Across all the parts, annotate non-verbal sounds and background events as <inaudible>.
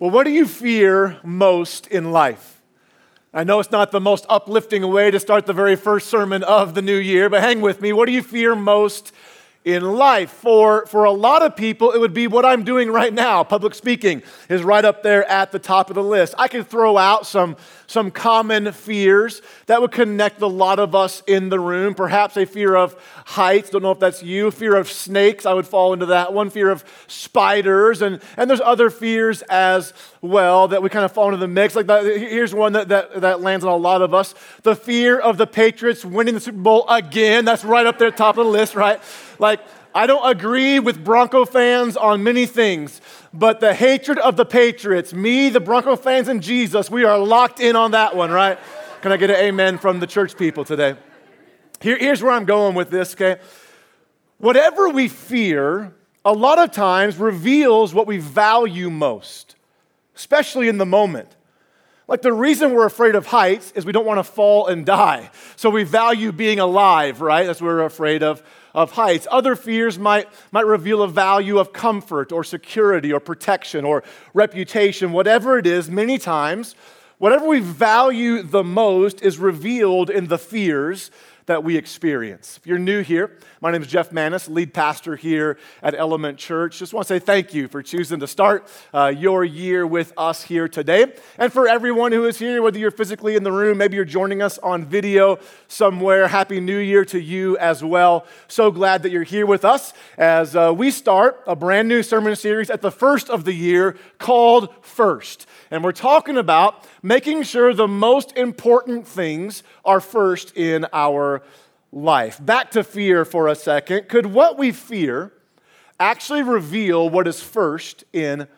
Well, what do you fear most in life? I know it's not the most uplifting way to start the very first sermon of the new year, but hang with me. What do you fear most in life. For, for a lot of people, it would be what I'm doing right now. Public speaking is right up there at the top of the list. I could throw out some, some common fears that would connect a lot of us in the room. Perhaps a fear of heights, don't know if that's you. Fear of snakes, I would fall into that one. Fear of spiders, and, and there's other fears as well that we kind of fall into the mix. Like that, here's one that, that, that lands on a lot of us the fear of the Patriots winning the Super Bowl again. That's right up there, top of the list, right? Like, I don't agree with Bronco fans on many things, but the hatred of the Patriots, me, the Bronco fans, and Jesus, we are locked in on that one, right? Can I get an amen from the church people today? Here, here's where I'm going with this, okay? Whatever we fear, a lot of times reveals what we value most, especially in the moment. Like the reason we're afraid of heights is we don't want to fall and die. So we value being alive, right? That's what we're afraid of, of heights. Other fears might, might reveal a value of comfort or security or protection or reputation, whatever it is, many times. Whatever we value the most is revealed in the fears that we experience. If you're new here, my name is Jeff Manis, lead pastor here at Element Church. Just want to say thank you for choosing to start uh, your year with us here today. And for everyone who is here, whether you're physically in the room, maybe you're joining us on video somewhere, Happy New Year to you as well. So glad that you're here with us as uh, we start a brand new sermon series at the first of the year called First. And we're talking about making sure the most important things are first in our life. Back to fear for a second. Could what we fear actually reveal what is first in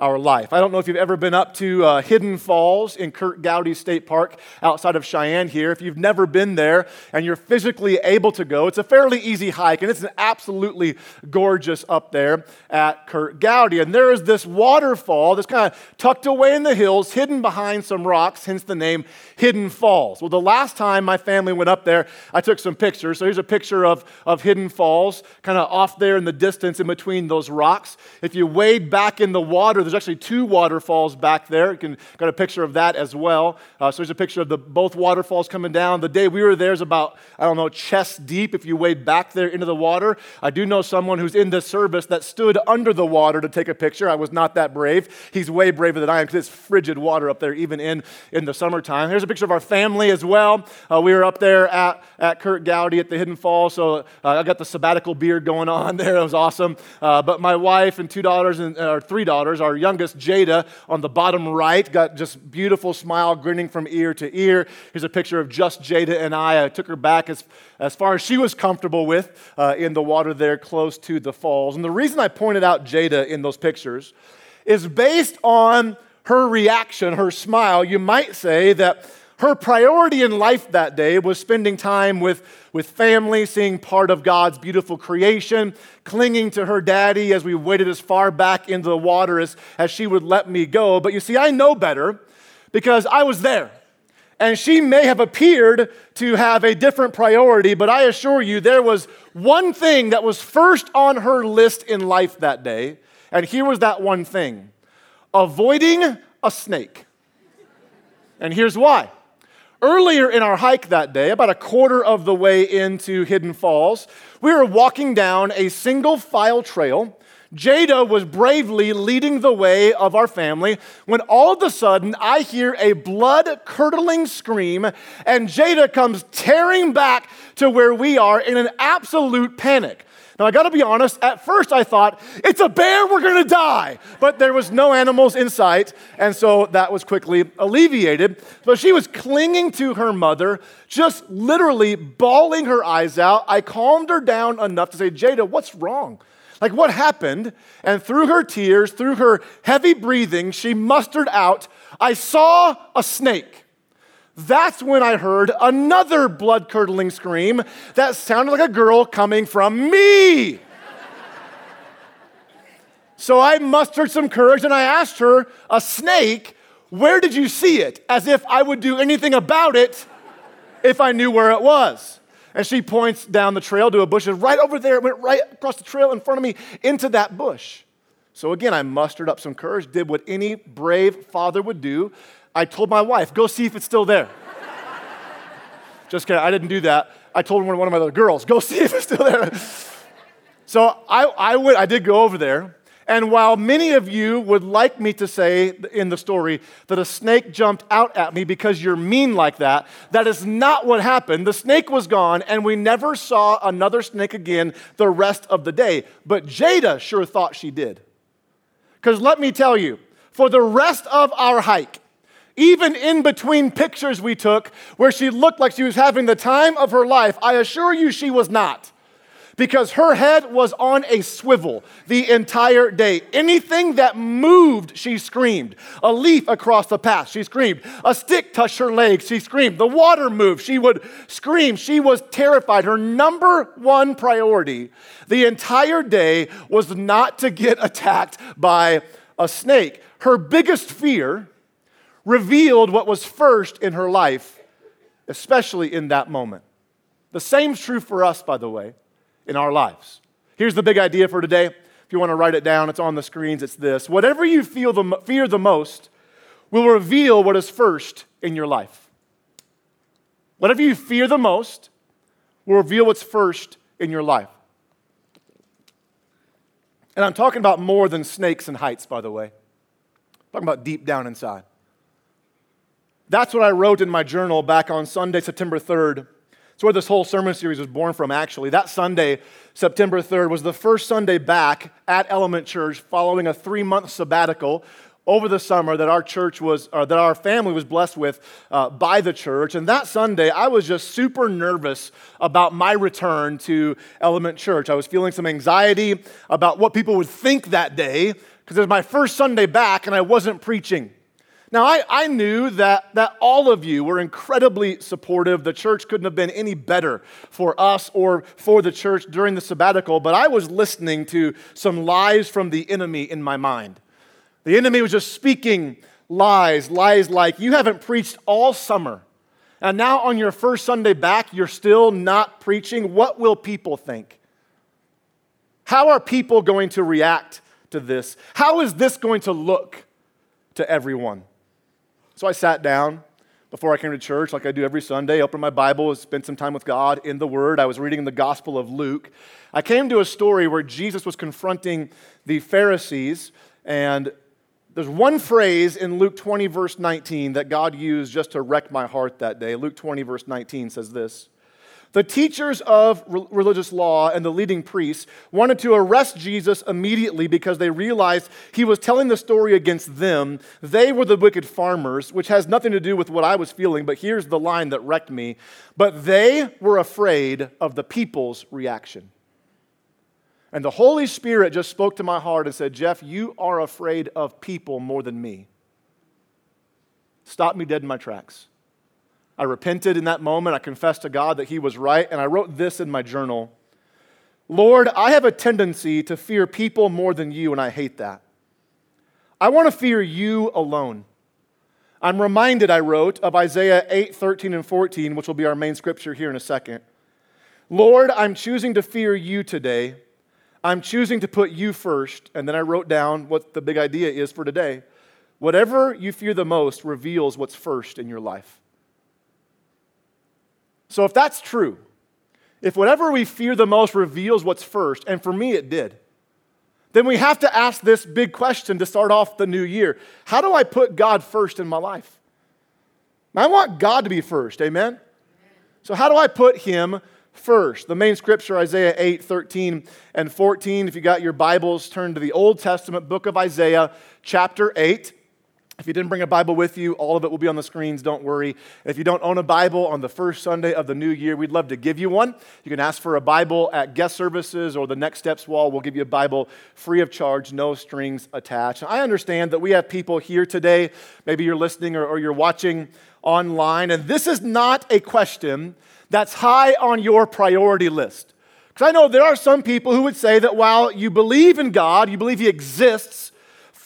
our life. I don't know if you've ever been up to uh, Hidden Falls in Curt Gowdy State Park outside of Cheyenne here. If you've never been there and you're physically able to go, it's a fairly easy hike and it's an absolutely gorgeous up there at Curt Gowdy. And there is this waterfall that's kind of tucked away in the hills, hidden behind some rocks, hence the name Hidden Falls. Well, the last time my family went up there, I took some pictures. So here's a picture of, of Hidden Falls, kind of off there in the distance in between those rocks. If you wade back in the water, there's actually two waterfalls back there. You can got a picture of that as well. Uh, so there's a picture of the both waterfalls coming down. The day we were there is about I don't know chest deep if you wade back there into the water. I do know someone who's in this service that stood under the water to take a picture. I was not that brave. He's way braver than I am because it's frigid water up there even in in the summertime. Here's a picture of our family as well. Uh, we were up there at at Curt Gowdy at the Hidden Falls, so uh, I got the sabbatical beard going on <laughs> there. It was awesome. Uh, but my wife and two daughters and or three daughters are youngest, Jada, on the bottom right, got just beautiful smile grinning from ear to ear. Here's a picture of just Jada and I. I took her back as, as far as she was comfortable with uh, in the water there close to the falls. And the reason I pointed out Jada in those pictures is based on her reaction, her smile. You might say that her priority in life that day was spending time with, with family, seeing part of God's beautiful creation, clinging to her daddy as we waded as far back into the water as, as she would let me go. But you see, I know better because I was there. And she may have appeared to have a different priority, but I assure you, there was one thing that was first on her list in life that day. And here was that one thing avoiding a snake. And here's why. Earlier in our hike that day, about a quarter of the way into Hidden Falls, we were walking down a single file trail. Jada was bravely leading the way of our family when all of a sudden I hear a blood curdling scream, and Jada comes tearing back to where we are in an absolute panic. Now, I gotta be honest, at first I thought, it's a bear, we're gonna die. But there was no animals in sight, and so that was quickly alleviated. But she was clinging to her mother, just literally bawling her eyes out. I calmed her down enough to say, Jada, what's wrong? Like, what happened? And through her tears, through her heavy breathing, she mustered out, I saw a snake. That's when I heard another blood curdling scream that sounded like a girl coming from me. so I mustered some courage and I asked her, A snake, where did you see it? As if I would do anything about it if I knew where it was. And she points down the trail to a bush, right over there, it went right across the trail in front of me into that bush. So again, I mustered up some courage, did what any brave father would do. I told my wife, go see if it's still there. Just kidding, I didn't do that. I told one of my other girls, go <laughs> see if it's still there. so I, I, went, I did go over there. And while many of you would like me to say in the story that a snake jumped out at me because you're mean like that, that is not what happened. The snake was gone, and we never saw another snake again the rest of the day. But Jada sure thought she did. Because let me tell you, for the rest of our hike, even in between pictures we took where she looked like she was having the time of her life, I assure you she was not because her head was on a swivel the entire day. Anything that moved, she screamed. A leaf across the path, she screamed. A stick touched her leg, she screamed. The water moved, she would scream. She was terrified. Her number one priority the entire day was not to get <laughs> attacked by a snake. Her biggest fear revealed what was first in her life, especially in that moment. The same's true for us, by the way in our lives. Here's the big idea for today. If you want to write it down, it's on the screens. It's this Whatever you feel the, fear the most will reveal what is first in your life. Whatever you fear the most will reveal what's first in your life. And I'm talking about more than snakes and heights, by the way. I'm talking about deep down inside. That's what I wrote in my journal back on Sunday, September 3rd, it's where this whole sermon series was born from, actually. That Sunday, September 3rd, was the first Sunday back at Element Church following a three month sabbatical over the summer that our church was, or that our family was blessed with uh, by the church. And that Sunday, I was just super nervous about my return to Element Church. I was feeling some anxiety about what people would think that day because it was my first Sunday back and I wasn't preaching. Now, I, I knew that, that all of you were incredibly supportive. The church couldn't have been any better for us or for the church during the sabbatical, but I was listening to some lies from the enemy in my mind. The enemy was just speaking lies, lies like, you haven't preached all summer. And now on your first Sunday back, you're still not preaching. What will people think? How are people going to react to this? How is this going to look to everyone? So I sat down before I came to church, like I do every Sunday, opened my Bible, spent some time with God in the Word. I was reading the Gospel of Luke. I came to a story where Jesus was confronting the Pharisees, and there's one phrase in Luke 20, verse 19, that God used just to wreck my heart that day. Luke 20, verse 19 says this the teachers of religious law and the leading priests wanted to arrest Jesus immediately because they realized he was telling the story against them. They were the wicked farmers, which has nothing to do with what I was feeling, but here's the line that wrecked me. But they were afraid of the people's reaction. And the Holy Spirit just spoke to my heart and said, Jeff, you are afraid of people more than me. Stop me dead in my tracks. I repented in that moment. I confessed to God that He was right, and I wrote this in my journal Lord, I have a tendency to fear people more than you, and I hate that. I want to fear you alone. I'm reminded, I wrote, of Isaiah 8, 13, and 14, which will be our main scripture here in a second. Lord, I'm choosing to fear you today. I'm choosing to put you first. And then I wrote down what the big idea is for today. Whatever you fear the most reveals what's first in your life. So, if that's true, if whatever we fear the most reveals what's first, and for me it did, then we have to ask this big question to start off the new year How do I put God first in my life? I want God to be first, amen? So, how do I put Him first? The main scripture, Isaiah 8, 13, and 14. If you got your Bibles, turn to the Old Testament book of Isaiah, chapter 8. If you didn't bring a Bible with you, all of it will be on the screens, don't worry. If you don't own a Bible on the first Sunday of the new year, we'd love to give you one. You can ask for a Bible at guest services or the Next Steps wall. We'll give you a Bible free of charge, no strings attached. I understand that we have people here today, maybe you're listening or, or you're watching online, and this is not a question that's high on your priority list. Because I know there are some people who would say that while you believe in God, you believe He exists,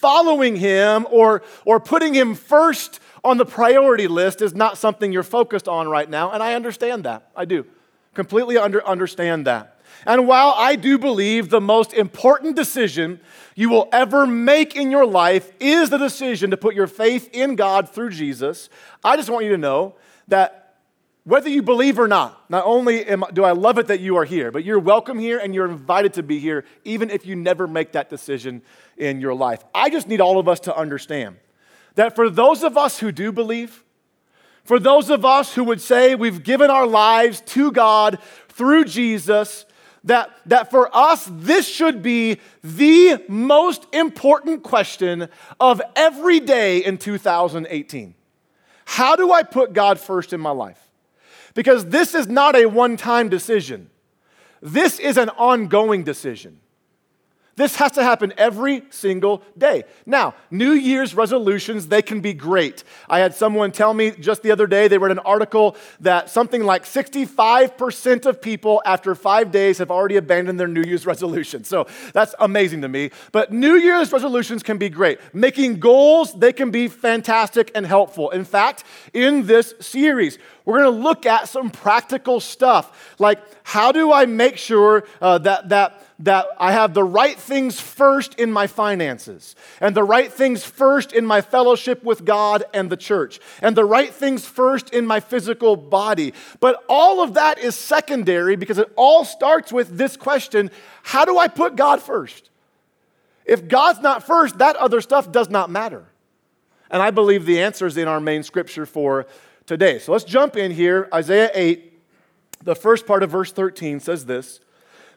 following him or, or putting him first on the priority list is not something you're focused on right now. And I understand that. I do. Completely under, understand that. And while I do believe the most important decision you will ever make in your life is the decision to put your faith in God through Jesus, I just want you to know that whether you believe or not, not only am, do I love it that you are here, but you're welcome here and you're invited to be here, even if you never make that decision in your life. I just need all of us to understand that for those of us who do believe, for those of us who would say we've given our lives to God through Jesus, that, that for us, this should be the most important question of every day in 2018. How do I put God first in my life? Because this is not a one time decision, this is an ongoing decision. This has to happen every single day. Now, New Year's resolutions, they can be great. I had someone tell me just the other day, they read an article that something like 65% of people after five days have already abandoned their New Year's resolution. So that's amazing to me. But New Year's resolutions can be great. Making goals, they can be fantastic and helpful. In fact, in this series, we're going to look at some practical stuff like how do I make sure uh, that, that that I have the right things first in my finances, and the right things first in my fellowship with God and the church, and the right things first in my physical body. But all of that is secondary because it all starts with this question how do I put God first? If God's not first, that other stuff does not matter. And I believe the answer is in our main scripture for today. So let's jump in here. Isaiah 8, the first part of verse 13 says this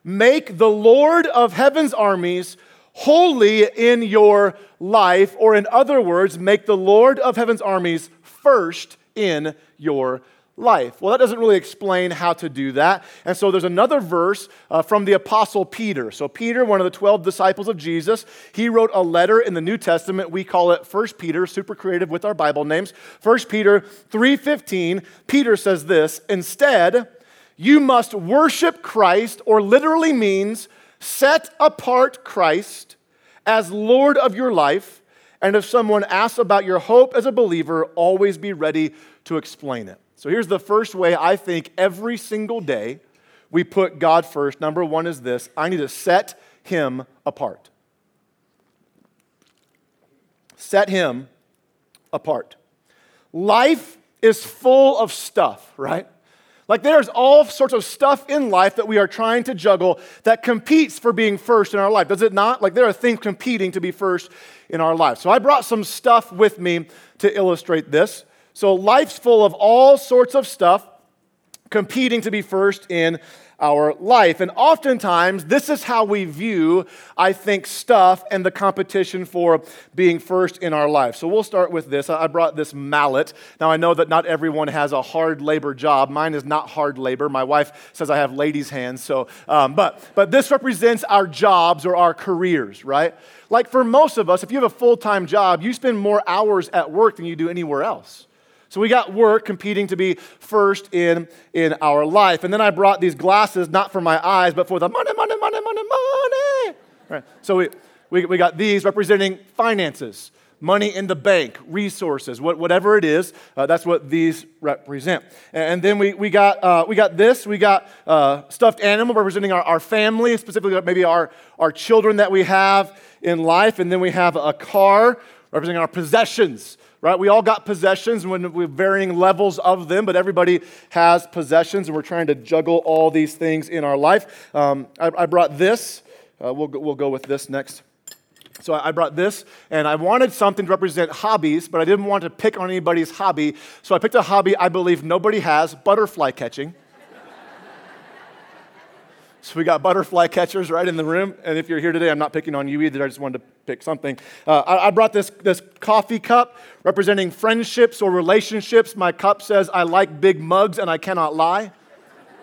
Make the Lord of heaven's armies holy in your life, or in other words, make the Lord of heaven's armies first in your life. Well, that doesn't really explain how to do that. And so there's another verse uh, from the Apostle Peter. So, Peter, one of the 12 disciples of Jesus, he wrote a letter in the New Testament. We call it 1 Peter, super creative with our Bible names. 1 Peter 3:15, Peter says this, instead, you must worship Christ, or literally means set apart Christ as Lord of your life. And if someone asks about your hope as a believer, always be ready to explain it. So here's the first way I think every single day we put God first. Number one is this I need to set Him apart. Set Him apart. Life is full of stuff, right? Like there's all sorts of stuff in life that we are trying to juggle that competes for being first in our life. Does it not? Like there are things competing to be first in our life. So I brought some stuff with me to illustrate this. So life's full of all sorts of stuff competing to be first in our life. And oftentimes, this is how we view, I think, stuff and the competition for being first in our life. So we'll start with this. I brought this mallet. Now, I know that not everyone has a hard labor job. Mine is not hard labor. My wife says I have ladies' hands. So, um, but, but this represents our jobs or our careers, right? Like for most of us, if you have a full time job, you spend more hours at work than you do anywhere else. So we got work competing to be first in, in our life. And then I brought these glasses, not for my eyes, but for the money, money, money, money, money. Right. So we, we, we got these representing finances, money in the bank, resources, what, whatever it is, uh, that's what these represent. And, then we, we, got, uh, we got this, we got uh, stuffed animal representing our, our family, specifically maybe our, our children that we have in life. And then we have a car representing our possessions right? We all got possessions when we're varying levels of them, but everybody has possessions, and we're trying to juggle all these things in our life. Um, I, I, brought this. Uh, we'll, we'll go with this next. So I brought this, and I wanted something to represent hobbies, but I didn't want to pick on anybody's hobby. So I picked a hobby I believe nobody has butterfly catching. So we got butterfly <laughs> catchers right in the room. And if you're here today, I'm not picking on you either. I just wanted to pick something. Uh, I, I, brought this, this coffee cup representing friendships or relationships. My cup says, I like big mugs and I cannot lie.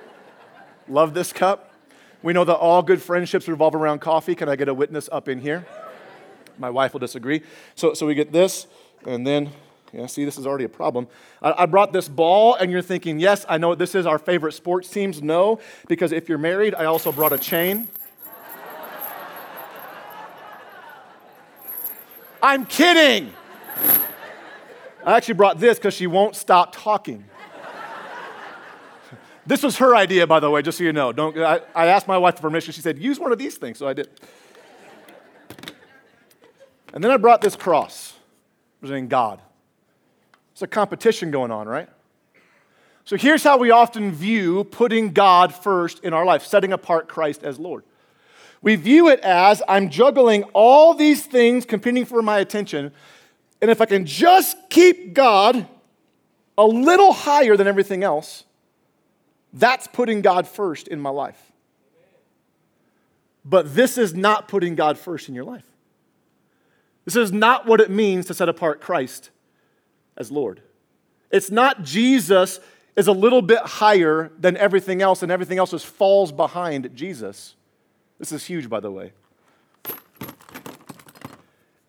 <laughs> Love this cup. We know that all good friendships revolve around coffee. Can I get a witness up in here? My wife will disagree. So, so we get this, and then yeah, see, this is already a problem. I, I, brought this ball, and you're thinking, yes, I know this is our favorite sports teams. No, because if you're married, I also brought a chain. <laughs> I'm kidding. I actually brought this because she won't stop talking. <laughs> This was her idea, by the way, just so you know. Don't, I, I asked my wife for permission. She said, use one of these things, so I did. And then I brought this cross, representing God. It's a competition going on, right? So here's how we often view putting God first in our life, setting apart Christ as Lord. We view it as I'm juggling all these things competing for my attention, and if I can just keep God a little higher than everything else, that's putting God first in my life. But this is not putting God first in your life. This is not what it means to set apart Christ as Lord. It's not Jesus is a little bit higher than everything else, and everything else just falls behind Jesus. This is huge, by the way.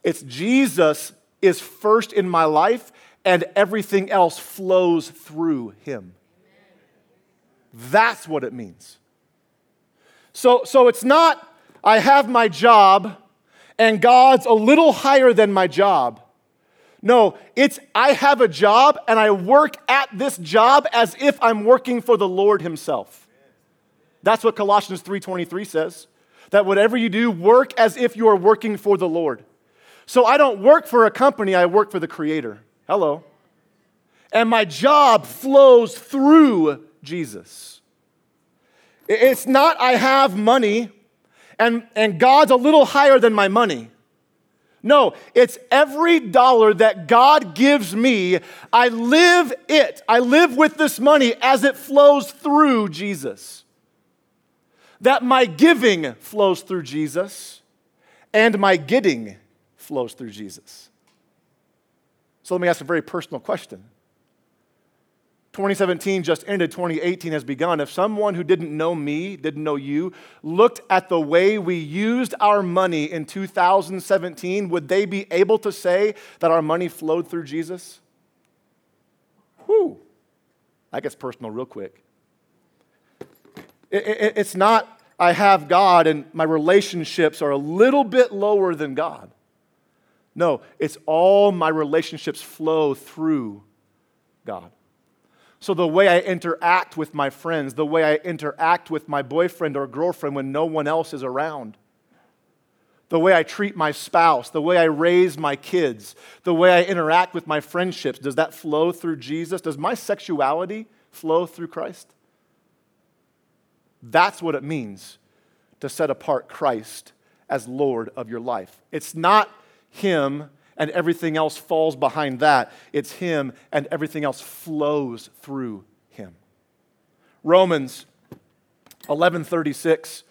It's Jesus is first in my life, and everything else flows through him. That's what it means. So, so it's not, I have my job, and God's a little higher than my job. No, it's I have a job and I work at this job as if I'm working for the Lord himself. That's what Colossians 3:23 says. That whatever you do, work as if you are working for the Lord. So I don't work for a company, I work for the creator. Hello. And my job flows through Jesus. It's not I have money and, and God's a little higher than my money. No, it's every dollar that God gives me, I live it. I live with this money as it flows through Jesus. That my giving flows through Jesus and my getting flows through Jesus. So let me ask a very personal question 2017 just ended, 2018 has begun. If someone who didn't know me, didn't know you, looked at the way we used our money in 2017, would they be able to say that our money flowed through Jesus? Whew. That gets personal real quick. It, it, it's not, I have God and my relationships are a little bit lower than God. No, it's all my relationships flow through God. So, the way I interact with my friends, the way I interact with my boyfriend or girlfriend when no one else is around, the way I treat my spouse, the way I raise my kids, the way I interact with my friendships, does that flow through Jesus? Does my sexuality flow through Christ? That's what it means to set apart Christ as Lord of your life. It's not Him and everything else falls behind that. It's Him, and everything else flows through Him. Romans 11:36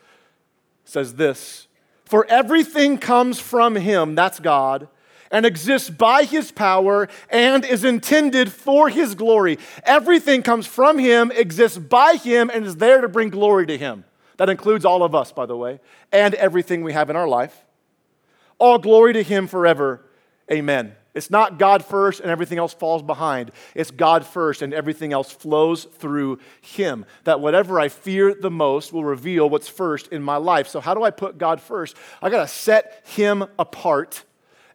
says this, "For everything comes from Him, that's God." and exists by his power and is intended for his glory. Everything comes from him, exists by him, and is there to bring glory to him. That includes all of us, by the way, and everything we have in our life. All glory to him forever. Amen. It's not God first and everything else falls behind. It's God first and everything else flows through Him. That whatever I fear the most will reveal what's first in my life. So, how do I put God first? I got to set Him apart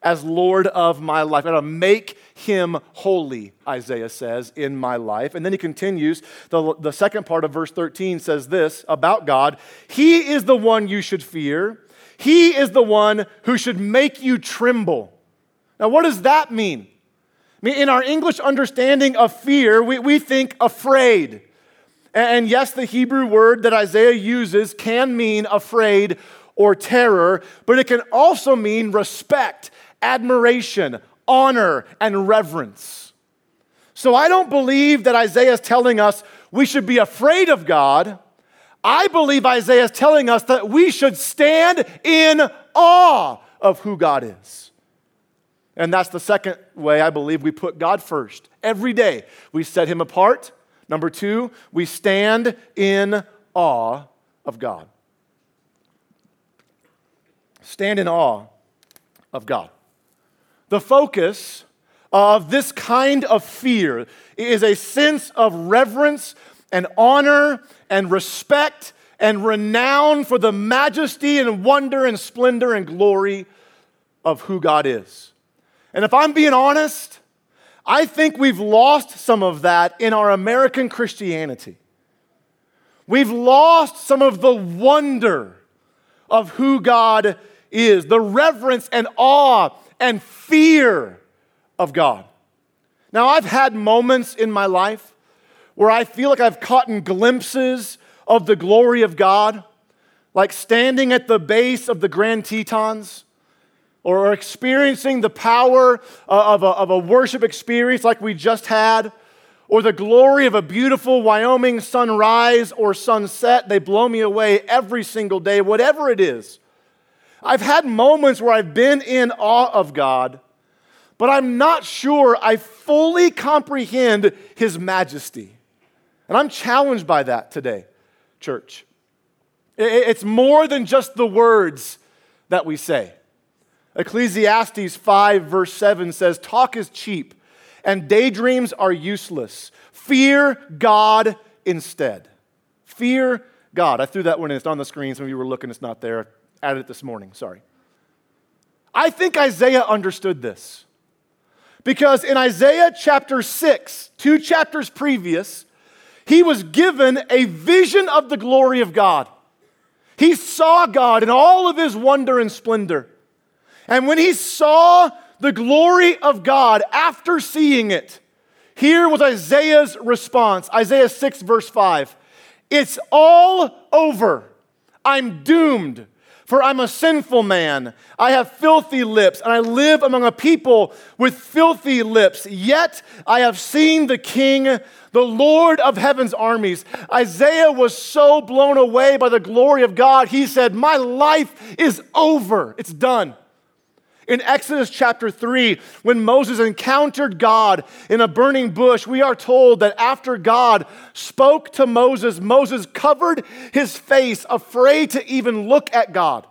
as Lord of my life. I got to make Him holy, Isaiah says, in my life. And then he continues. The, the second part of verse 13 says this about God He is the one you should fear, He is the one who should make you tremble. Now, what does that mean? I mean, in our English understanding of fear, we, we think afraid. And yes, the Hebrew word that Isaiah uses can mean afraid or terror, but it can also mean respect, admiration, honor, and reverence. So I don't believe that Isaiah is telling us we should be afraid of God. I believe Isaiah is telling us that we should stand in awe of who God is. And that's the second way I believe we put God first. Every day we set Him apart. Number two, we stand in awe of God. Stand in awe of God. The focus of this kind of fear is a sense of reverence and honor and respect and renown for the majesty and wonder and splendor and glory of who God is. And if I'm being honest, I think we've lost some of that in our American Christianity. We've lost some of the wonder of who God is, the reverence and awe and fear of God. Now, I've had moments in my life where I feel like I've caught in glimpses of the glory of God, like standing at the base of the Grand Tetons or experiencing the power uh, of a, of a worship experience like we just had, or the glory of a beautiful Wyoming sunrise or sunset. They blow me away every single day, whatever it is. I've had moments where I've been in awe of God, but I'm not sure I fully comprehend His majesty. And I'm challenged by that today, church. It's more than just the words that we say. Ecclesiastes 5, verse 7 says, Talk is cheap and daydreams are useless. Fear God instead. Fear God. I threw that one in. It's on the screen. Some of you were looking, it's not there. Added it this morning. Sorry. I think Isaiah understood this. Because in Isaiah chapter 6, two chapters previous, he was given a vision of the glory of God. He saw God in all of his wonder and splendor. And when he saw the glory of God after seeing it, here was Isaiah's response Isaiah 6, verse 5. It's all over. I'm doomed, for I'm a sinful man. I have filthy lips, and I live among a people with filthy lips. Yet I have seen the King, the Lord of heaven's armies. Isaiah was so blown away by the glory of God, he said, My life is over. It's done. In Exodus chapter 3, when Moses encountered God in a burning bush, we are told that after God spoke to Moses, Moses covered his face, afraid to even look at God.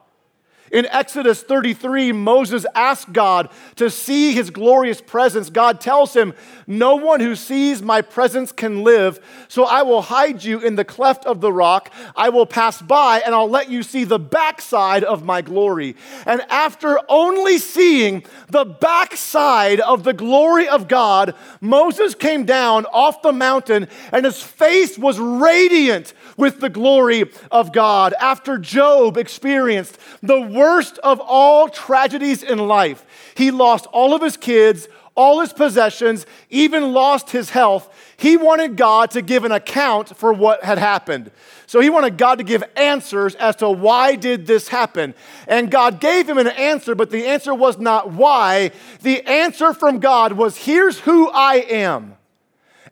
In Exodus 33, Moses asked God to see his glorious presence. God tells him, No one who sees my presence can live, so I will hide you in the cleft of the rock. I will pass by, and I'll let you see the backside of my glory. And after only seeing the backside of the glory of God, Moses came down off the mountain, and his face was radiant with the glory of God. After Job experienced the worst of all tragedies in life. He lost all of his kids, all his possessions, even lost his health. He wanted God to give an account for what had happened. So he wanted God to give answers as to why did this happen. And God gave him an answer, but the answer was not why. The answer from God was here's who I am.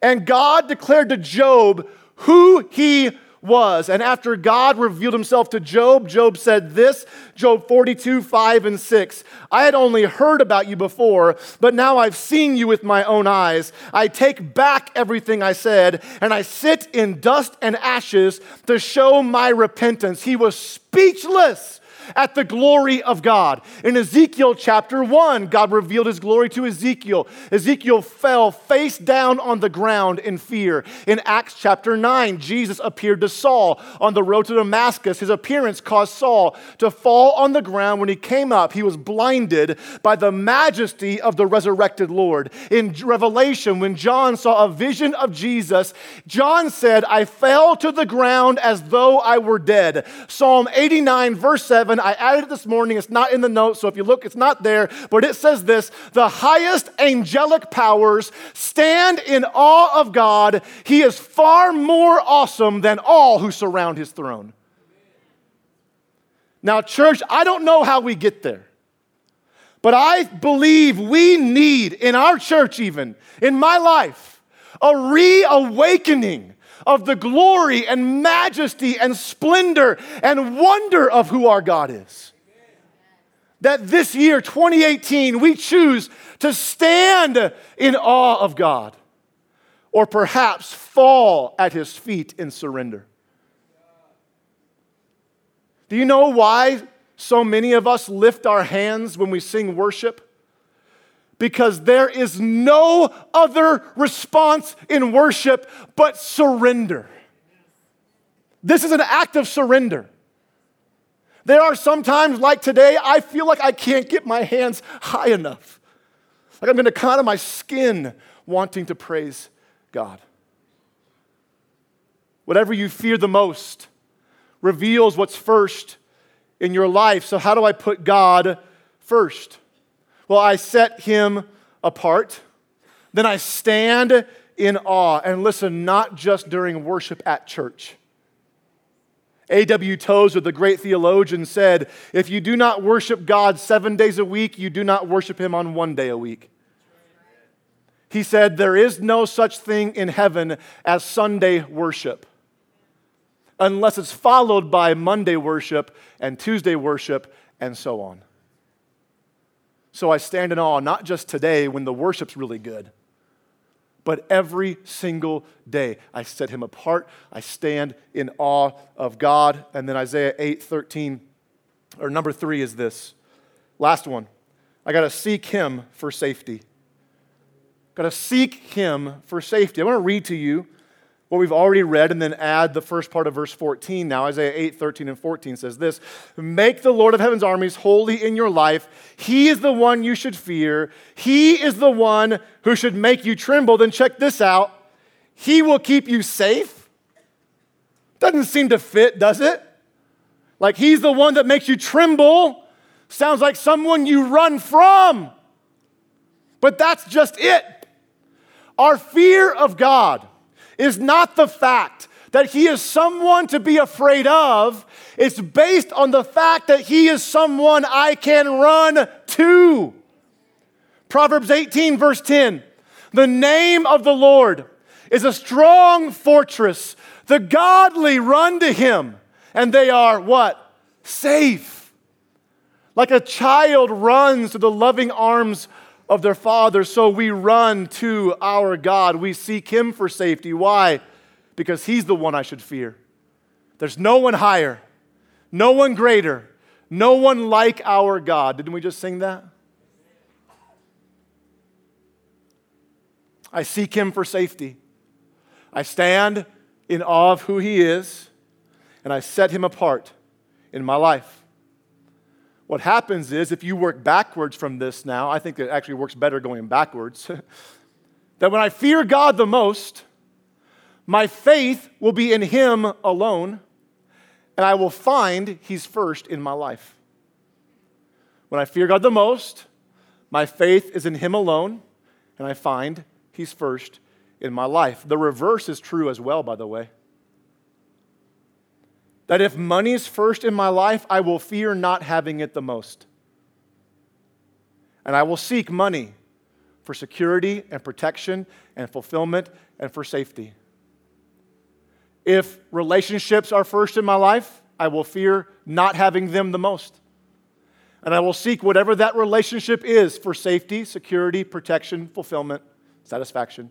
And God declared to Job who he was. And after God revealed himself to Job, Job said this Job 42, 5 and 6. I had only heard about you before, but now I've seen you with my own eyes. I take back everything I said, and I sit in dust and ashes to show my repentance. He was speechless at the glory of God. In Ezekiel chapter 1, God revealed his glory to Ezekiel. Ezekiel fell face down on the ground in fear. In Acts chapter 9, Jesus appeared to Saul on the road to Damascus. His appearance caused Saul to fall on the ground. When he came up, he was blinded by the majesty of the resurrected Lord. In Revelation, when John saw a vision of Jesus, John said, I fell to the ground as though I were dead. Psalm 89, verse 7 7. I added it this morning. It's not in the notes, so if you look, it's not there. But it says this The highest angelic powers stand in awe of God. He is far more awesome than all who surround his throne. Now, church, I don't know how we get there. But I believe we need, in our church, even in my life, a reawakening of the glory and majesty and splendor and wonder of who our God is. That this year, 2018, we choose to stand in awe of God or perhaps fall at his feet in surrender. Do you know why so many of us lift our hands when we sing worship? Because there is no other response in worship but surrender. This is an act of surrender. There are some times, like today, I feel like I can't get my hands high enough. Like I'm to kind of my skin wanting to praise God. whatever you fear the most, reveals what's first in your life. So, how do I put God first? Well, I set him apart. Then I stand in awe. And listen, not just during worship at church. A.W. Tozer, the great theologian, said, If you do not worship God seven days a week, you do not worship him on one day a week. He said, There is no such thing in heaven as Sunday worship unless it's followed by Monday worship and Tuesday worship and so on. So I stand in awe, not just today when the worship's really good, but every single day. I set him apart. I stand in awe of God. And then Isaiah 8 13, or number three is this. Last one. I got to seek him for safety. Got to seek him for safety. I want to read to you what we've already read and then add the first part of verse 14 now isaiah 8 13 and 14 says this make the lord of heaven's armies holy in your life. He is the one you should fear. He is the one who should make you tremble. Then check this out. He will keep you safe? Doesn't seem to fit does it? Like he's the one that makes you tremble. Sounds like someone you run from. But that's just it. Our fear of god is not the fact that he is someone to be afraid of. It's based on the fact that he is someone I can run to. Proverbs 18, verse 10 The name of the Lord is a strong fortress. The godly run to him, and they are what? Safe. Like a child runs to the loving arms of their father, so we run to our God. We seek him for safety. Why? Because he's the one I should fear. There's no one higher, no one greater, no one like our God. Didn't we just sing that? I seek him for safety. I stand in awe of who he is, and I set him apart in my life. What happens is, if you work backwards from this now, I think it actually works better going backwards, <laughs> that when I fear God the most, my faith will be in Him alone, and I will find He's first in my life. When I fear God the most, my faith is in Him alone, and I find He's first in my life. The reverse is true as well, by the way that if money is first in my life, I will fear not having it the most. And I will seek money for security and protection and fulfillment and for safety. If relationships are first in my life, I will fear not having them the most. And I will seek whatever that relationship is for safety, security, protection, fulfillment, satisfaction.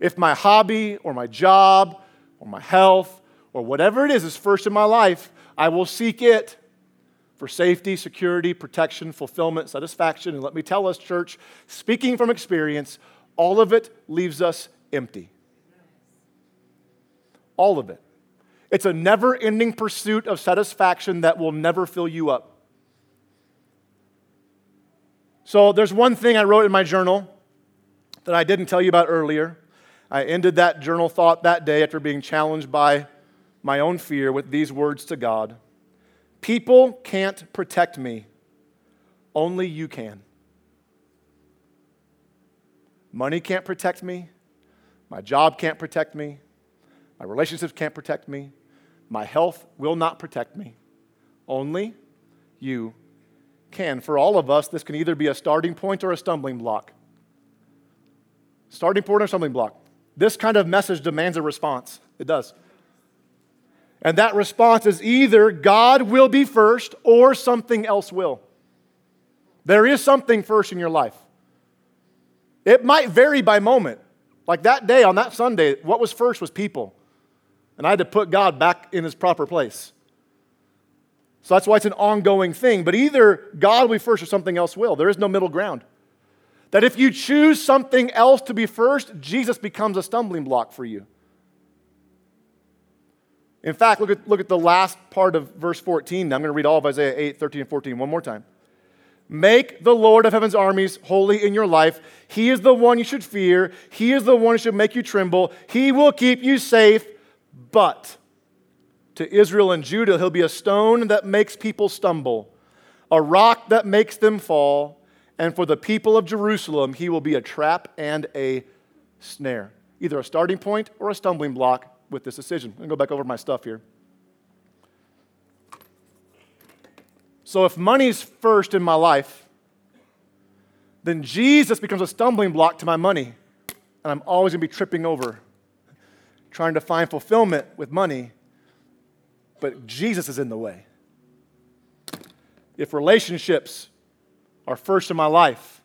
If my hobby or my job or my health or whatever it is is first in my life, I will seek it for safety, security, protection, fulfillment, satisfaction. And let me tell us, church, speaking from experience, all of it leaves us empty. All of it. It's a never ending pursuit of satisfaction that will never fill you up. So, there's one thing I wrote in my journal that I didn't tell you about earlier. I ended that journal thought that day after being challenged by my own fear with these words to God People can't protect me, only you can. Money can't protect me. My job can't protect me. My relationships can't protect me. My health will not protect me. Only you can. For all of us, this can either be a starting point or a stumbling block. Starting point or stumbling block. This kind of message demands a response. It does. And that response is either God will be first or something else will. There is something first in your life. It might vary by moment. Like that day on that Sunday, what was first was people. And I had to put God back in his proper place. So that's why it's an ongoing thing. But either God will be first or something else will. There is no middle ground. That if you choose something else to be first, Jesus becomes a stumbling block for you. In fact, look at, look at the last part of verse 14. I'm going to read all of Isaiah 8, 13, and 14 one more time. Make the Lord of heaven's armies holy in your life. He is the one you should fear. He is the one who should make you tremble. He will keep you safe. But to Israel and Judah, he'll be a stone that makes people stumble, a rock that makes them fall. And for the people of Jerusalem, he will be a trap and a snare, either a starting point or a stumbling block with this decision. I'm going to go back over my stuff here. So if money's first in my life, then Jesus becomes a stumbling block to my money. And I'm always going to be tripping over, trying to find fulfillment with money. But Jesus is in the way. If relationships are first in my life,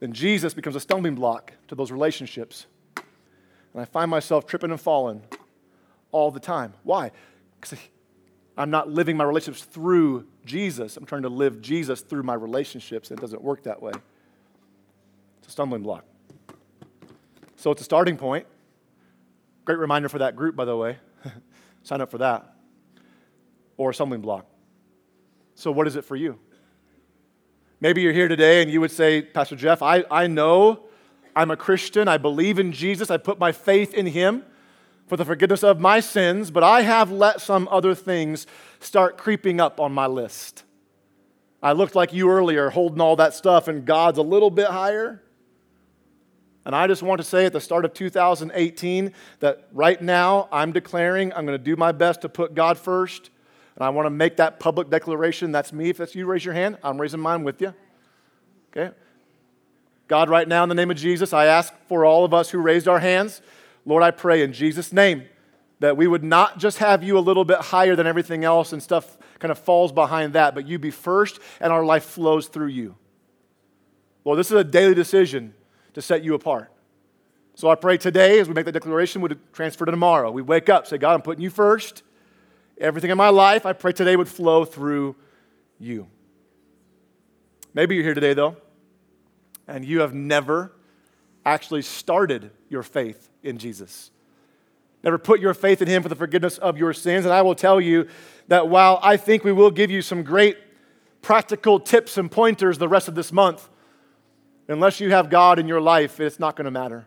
then Jesus becomes a stumbling block to those relationships. And I find myself tripping and falling all the time. Why? Because I'm not living my relationships through Jesus. I'm trying to live Jesus through my relationships, and it doesn't work that way. It's a stumbling block. So it's a starting point. Great reminder for that group, by the way. <laughs> Sign up for that. Or a stumbling block. So, what is it for you? Maybe you're here today and you would say, Pastor Jeff, I, I know I'm a Christian. I believe in Jesus. I put my faith in Him for the forgiveness of my sins, but I have let some other things start creeping up on my list. I looked like you earlier, holding all that stuff, and God's a little bit higher. And I just want to say at the start of 2018 that right now I'm declaring I'm going to do my best to put God first. And I want to make that public declaration. That's me. If that's you, raise your hand. I'm raising mine with you. Okay? God, right now, in the name of Jesus, I ask for all of us who raised our hands Lord, I pray in Jesus' name that we would not just have you a little bit higher than everything else and stuff kind of falls behind that, but you be first and our life flows through you. Lord, this is a daily decision to set you apart. So I pray today, as we make the declaration, would transfer to tomorrow. We wake up, say, God, I'm putting you first. Everything in my life, I pray today would flow through you. Maybe you're here today, though, and you have never actually started your faith in Jesus. Never put your faith in Him for the forgiveness of your sins. And I will tell you that while I think we will give you some great practical tips and pointers the rest of this month, unless you have God in your life, it's not going to matter.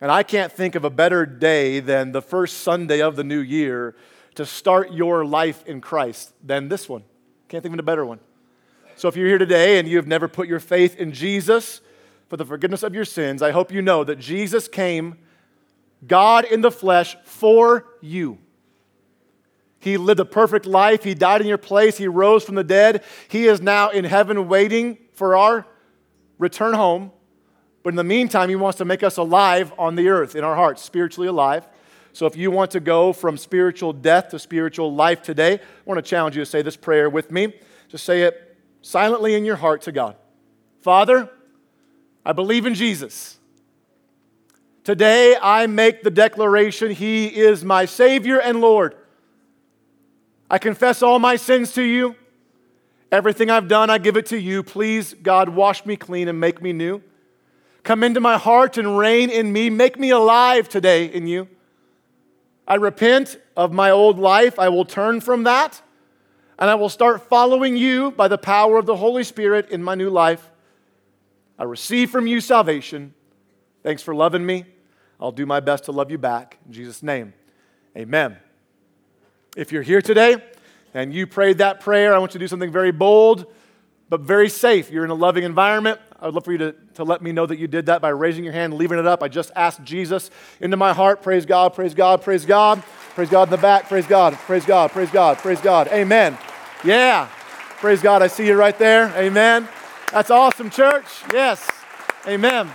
And I can't think of a better day than the first Sunday of the new year to start your life in Christ than this one. Can't think of a better one. So if you're here today and you have never put your faith in Jesus, for the forgiveness of your sins, I hope you know that Jesus came, God in the flesh, for you. He lived a perfect life. He died in your place. He rose from the dead. He is now in heaven waiting for our return home. But in the meantime, He wants to make us alive on the earth, in our hearts, spiritually alive. So if you want to go from spiritual death to spiritual life today, I want to challenge you to say this prayer with me. Just say it silently in your heart to God. Father, I believe in Jesus. Today, I make the declaration He is my Savior and Lord. I confess all my sins to you. Everything I've done, I give it to you. Please, God, wash me clean and make me new. Come into my heart and reign in me. Make me alive today in you. I repent of my old life. I will turn from that and I will start following you by the power of the Holy Spirit in my new life. I receive from you salvation. Thanks for loving me. I'll do my best to love you back. In Jesus' name, amen. If you're here today and you prayed that prayer, I want you to do something very bold but very safe. You're in a loving environment. I would love for you to, to let me know that you did that by raising your hand, leaving it up. I just asked Jesus into my heart. Praise God, praise God, praise God. Praise God in the back. Praise God, praise God, praise God, praise God. Amen. Yeah. Praise God. I see you right there. Amen. That's awesome, church. Yes. Amen.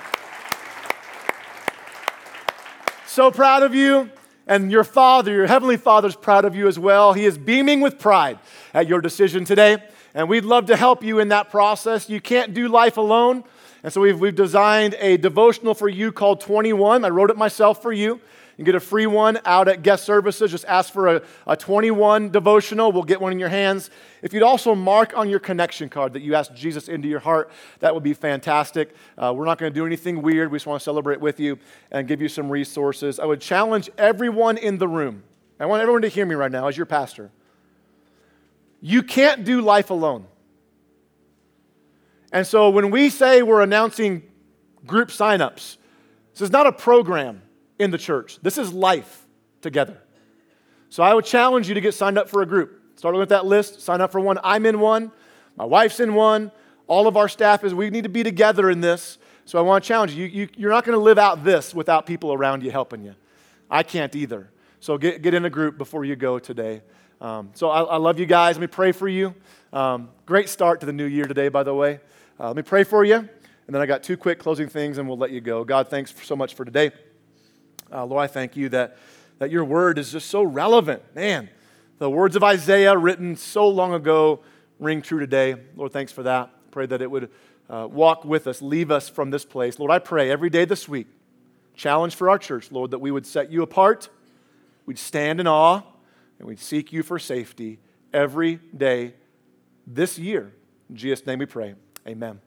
So proud of you. And your Father, your Heavenly Father, is proud of you as well. He is beaming with pride at your decision today. And we'd love to help you in that process. You can't do life alone. And so we've, we've designed a devotional for you called 21. I wrote it myself for you. You get a free one out at guest services. Just ask for a, a 21 devotional. We'll get one in your hands. If you'd also mark on your connection card that you asked Jesus into your heart, that would be fantastic. Uh, we're not going to do anything weird. We just want to celebrate with you and give you some resources. I would challenge everyone in the room. I want everyone to hear me right now as your pastor. You can't do life alone. And so when we say we're announcing group signups, this is not a program in the church. This is life together. So I would challenge you to get signed up for a group. Start looking at that list, sign up for one. I'm in one, my wife's in one, all of our staff is. We need to be together in this. So I want to challenge you. you, you are not going to live out this without people around you helping you. I can't either. So get, get in a group before you go today. Um, so I, I, love you guys. Let me pray for you. Um, great start to the new year today, by the way. Uh, let me pray for you. And then I got two quick closing things and we'll let you go. God, thanks so much for today. Uh, Lord, I thank you that, that your word is just so relevant. Man, the words of Isaiah written so long ago ring true today. Lord, thanks for that. Pray that it would uh, walk with us, leave us from this place. Lord, I pray every day this week, challenge for our church, Lord, that we would set you apart, we'd stand in awe, and we'd seek you for safety every day this year. In Jesus' name we pray. Amen.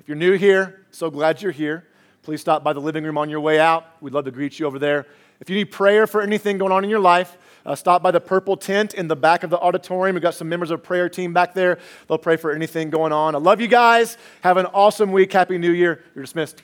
If you're new here, so glad you're here. Please stop by the living room on your way out. We'd love to greet you over there. If you need prayer for anything going on in your life, uh, stop by the purple tent in the back of the auditorium. We've got some members of prayer team back there. They'll pray for anything going on. I love you guys. Have an awesome week. Happy New Year. You're dismissed.